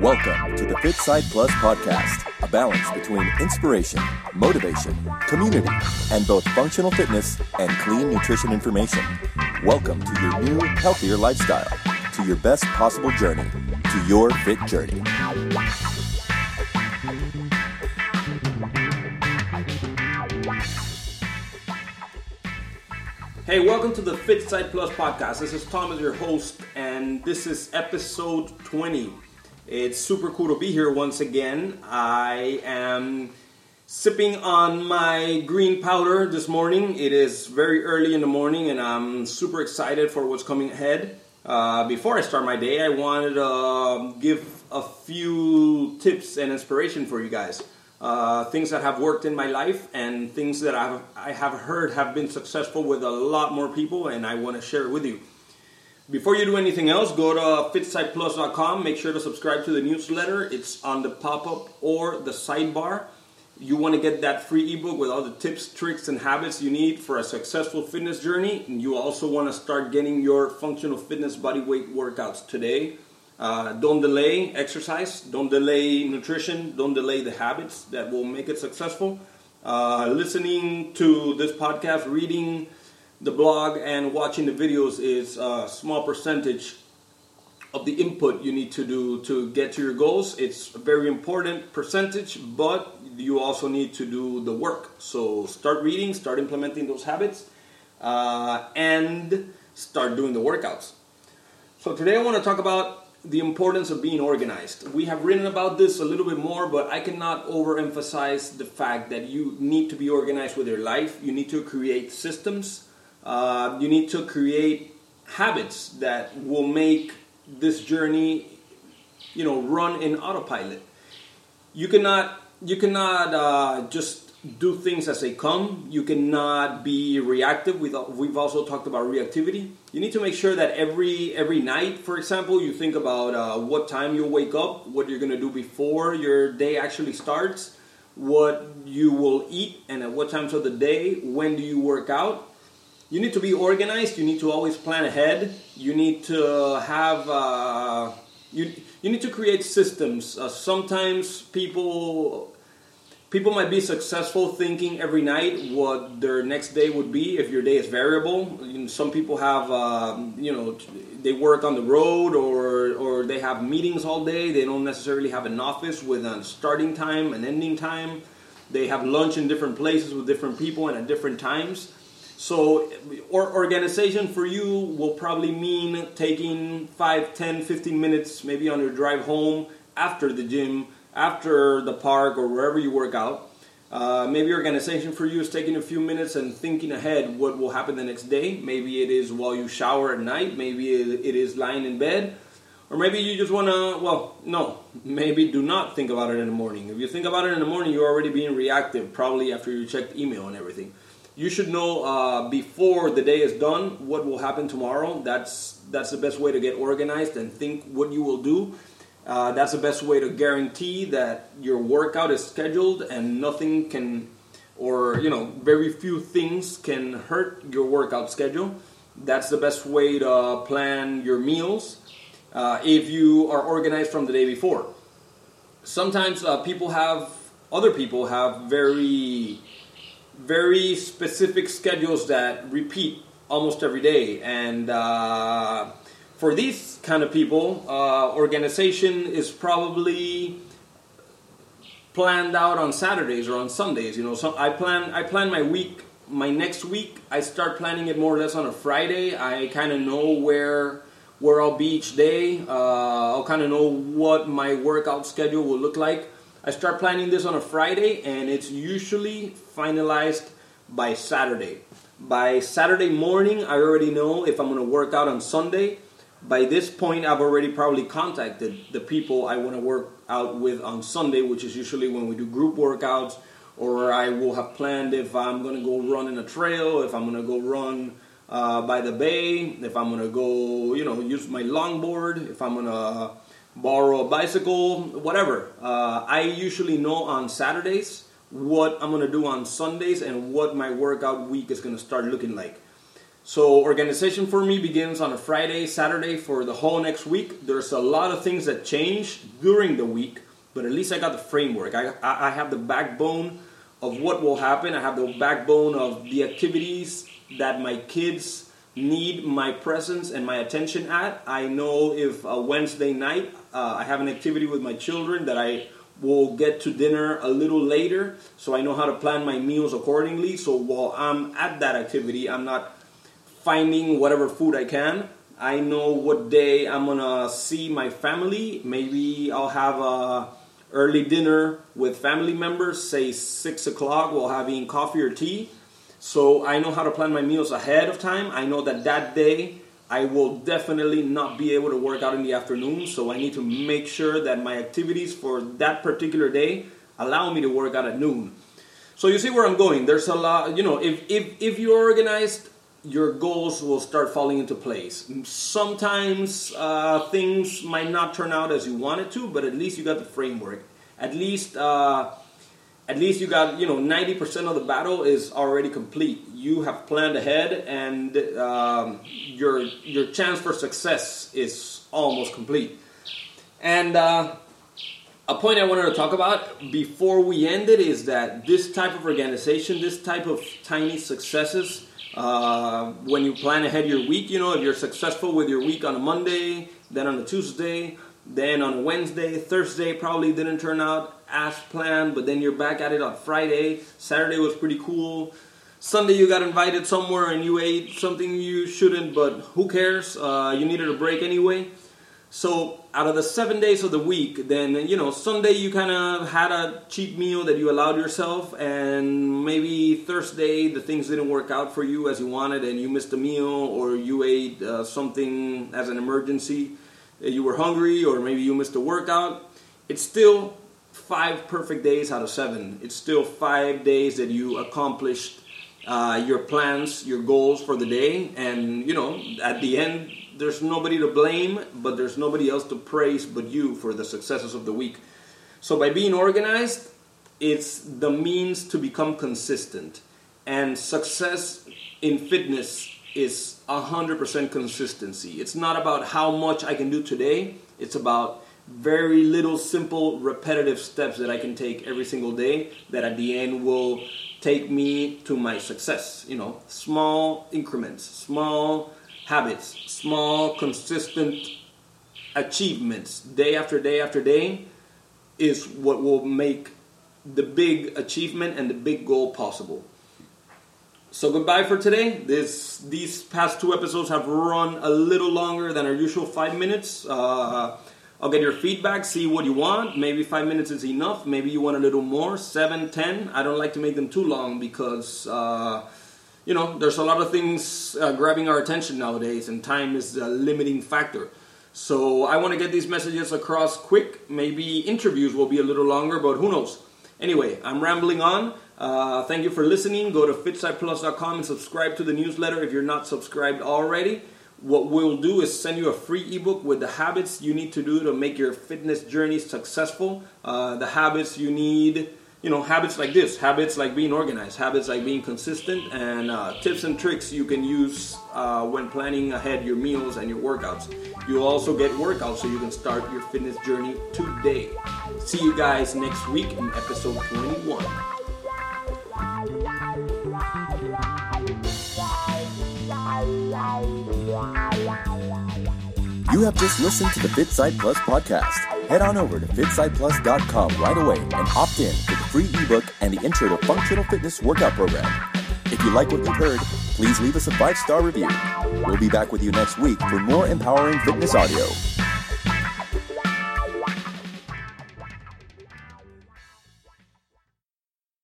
Welcome to the Fit Site Plus podcast, a balance between inspiration, motivation, community, and both functional fitness and clean nutrition information. Welcome to your new, healthier lifestyle, to your best possible journey, to your fit journey. Hey, welcome to the Fit Site Plus podcast. This is Thomas, your host, and this is episode 20. It's super cool to be here once again. I am sipping on my green powder this morning. It is very early in the morning, and I'm super excited for what's coming ahead. Uh, before I start my day, I wanted to give a few tips and inspiration for you guys uh, things that have worked in my life and things that I've, I have heard have been successful with a lot more people, and I want to share it with you. Before you do anything else, go to fitsiteplus.com. Make sure to subscribe to the newsletter. It's on the pop up or the sidebar. You want to get that free ebook with all the tips, tricks, and habits you need for a successful fitness journey. And you also want to start getting your functional fitness body weight workouts today. Uh, don't delay exercise, don't delay nutrition, don't delay the habits that will make it successful. Uh, listening to this podcast, reading the blog, and watching the videos is a small percentage of the input you need to do to get to your goals. It's a very important percentage, but you also need to do the work. So start reading, start implementing those habits, uh, and start doing the workouts. So today I want to talk about the importance of being organized. We have written about this a little bit more, but I cannot overemphasize the fact that you need to be organized with your life. You need to create systems. Uh, you need to create habits that will make this journey, you know, run in autopilot. You cannot you cannot uh, just do things as they come. You cannot be reactive. We've also talked about reactivity. You need to make sure that every every night, for example, you think about uh, what time you'll wake up, what you're going to do before your day actually starts, what you will eat, and at what times of the day. When do you work out? You need to be organized. You need to always plan ahead. You need to have. Uh, you, you need to create systems. Uh, sometimes people people might be successful thinking every night what their next day would be if your day is variable. You know, some people have um, you know they work on the road or or they have meetings all day. They don't necessarily have an office with a starting time and ending time. They have lunch in different places with different people and at different times. So or organization for you will probably mean taking 5 10 15 minutes maybe on your drive home after the gym after the park or wherever you work out. Uh, maybe organization for you is taking a few minutes and thinking ahead what will happen the next day. Maybe it is while you shower at night. Maybe it is lying in bed. Or maybe you just want to, well, no, maybe do not think about it in the morning. If you think about it in the morning, you're already being reactive, probably after you checked email and everything. You should know uh, before the day is done what will happen tomorrow. That's, that's the best way to get organized and think what you will do uh, that's the best way to guarantee that your workout is scheduled and nothing can, or you know, very few things can hurt your workout schedule. That's the best way to plan your meals uh, if you are organized from the day before. Sometimes uh, people have, other people have very, very specific schedules that repeat almost every day, and uh, for these kind of people, uh, organization is probably planned out on Saturdays or on Sundays. You know, so I plan I plan my week, my next week. I start planning it more or less on a Friday. I kind of know where where I'll be each day. Uh, I'll kind of know what my workout schedule will look like. I start planning this on a Friday, and it's usually finalized by Saturday. By Saturday morning, I already know if I'm going to work out on Sunday by this point, I've already probably contacted the people I want to work out with on Sunday, which is usually when we do group workouts, or I will have planned if I'm going to go run in a trail, if I'm going to go run uh, by the bay, if I'm going to go, you know, use my longboard, if I'm going to borrow a bicycle, whatever. Uh, I usually know on Saturdays what I'm gonna do on Sundays and what my workout week is gonna start looking like. So organization for me begins on a Friday, Saturday for the whole next week. There's a lot of things that change during the week, but at least I got the framework. I, I have the backbone of what will happen. I have the backbone of the activities that my kids need my presence and my attention at. I know if a Wednesday night uh, I have an activity with my children that I will get to dinner a little later, so I know how to plan my meals accordingly. So while I'm at that activity, I'm not finding whatever food I can. I know what day I'm gonna see my family. Maybe I'll have a early dinner with family members, say six o'clock, while having coffee or tea. So I know how to plan my meals ahead of time. I know that that day I will definitely not be able to work out in the afternoon. So I need to make sure that my activities for that particular day allow me to work out at noon. So you see where I'm going. There's a lot, you know, if if if you're organized your goals will start falling into place. Sometimes uh, things might not turn out as you wanted to, but at least you got the framework. At least, uh, at least you got you know ninety percent of the battle is already complete. You have planned ahead, and um, your your chance for success is almost complete. And uh, a point I wanted to talk about before we end it is that this type of organization, this type of tiny successes uh, when you plan ahead your week, you know, if you're successful with your week on a Monday, then on a Tuesday, then on a Wednesday, Thursday probably didn't turn out as planned, but then you're back at it on Friday. Saturday was pretty cool. Sunday you got invited somewhere and you ate something you shouldn't, but who cares? Uh, you needed a break anyway. So out of the seven days of the week, then you know Sunday you kind of had a cheap meal that you allowed yourself, and maybe Thursday the things didn't work out for you as you wanted, and you missed a meal, or you ate uh, something as an emergency, you were hungry, or maybe you missed a workout. It's still five perfect days out of seven. It's still five days that you accomplished uh, your plans, your goals for the day, and you know at the end there's nobody to blame, but there's nobody else to praise but you for the successes of the week. So by being organized, it's the means to become consistent. And success in fitness is 100% consistency. It's not about how much I can do today, it's about very little simple repetitive steps that I can take every single day that at the end will take me to my success. You know, small increments, small habits, small, consistent achievements, day after day after day, is what will make the big achievement and the big goal possible. So goodbye for today. This these past two episodes have run a little longer than our usual five minutes. Uh, I'll get your feedback, see what you want. Maybe five minutes is enough. Maybe you want a little more, seven, ten. I don't like to make them too long because. Uh, you know, there's a lot of things uh, grabbing our attention nowadays, and time is a limiting factor. So I want to get these messages across quick. Maybe interviews will be a little longer, but who knows? Anyway, I'm rambling on. Uh, thank you for listening. Go to fitsiteplus.com and subscribe to the newsletter if you're not subscribed already. What we'll do is send you a free ebook with the habits you need to do to make your fitness journey successful. Uh, the habits you need you know habits like this habits like being organized habits like being consistent and uh, tips and tricks you can use uh, when planning ahead your meals and your workouts. You'll also get workouts so you can start your fitness journey today. See you guys next week in episode 21 You have just listened to the FitSite Plus podcast. Head on over to fitsiteplus.com right away and opt in for the free ebook and the intro to functional fitness workout program. If you like what you've heard, please leave us a five star review. We'll be back with you next week for more empowering fitness audio.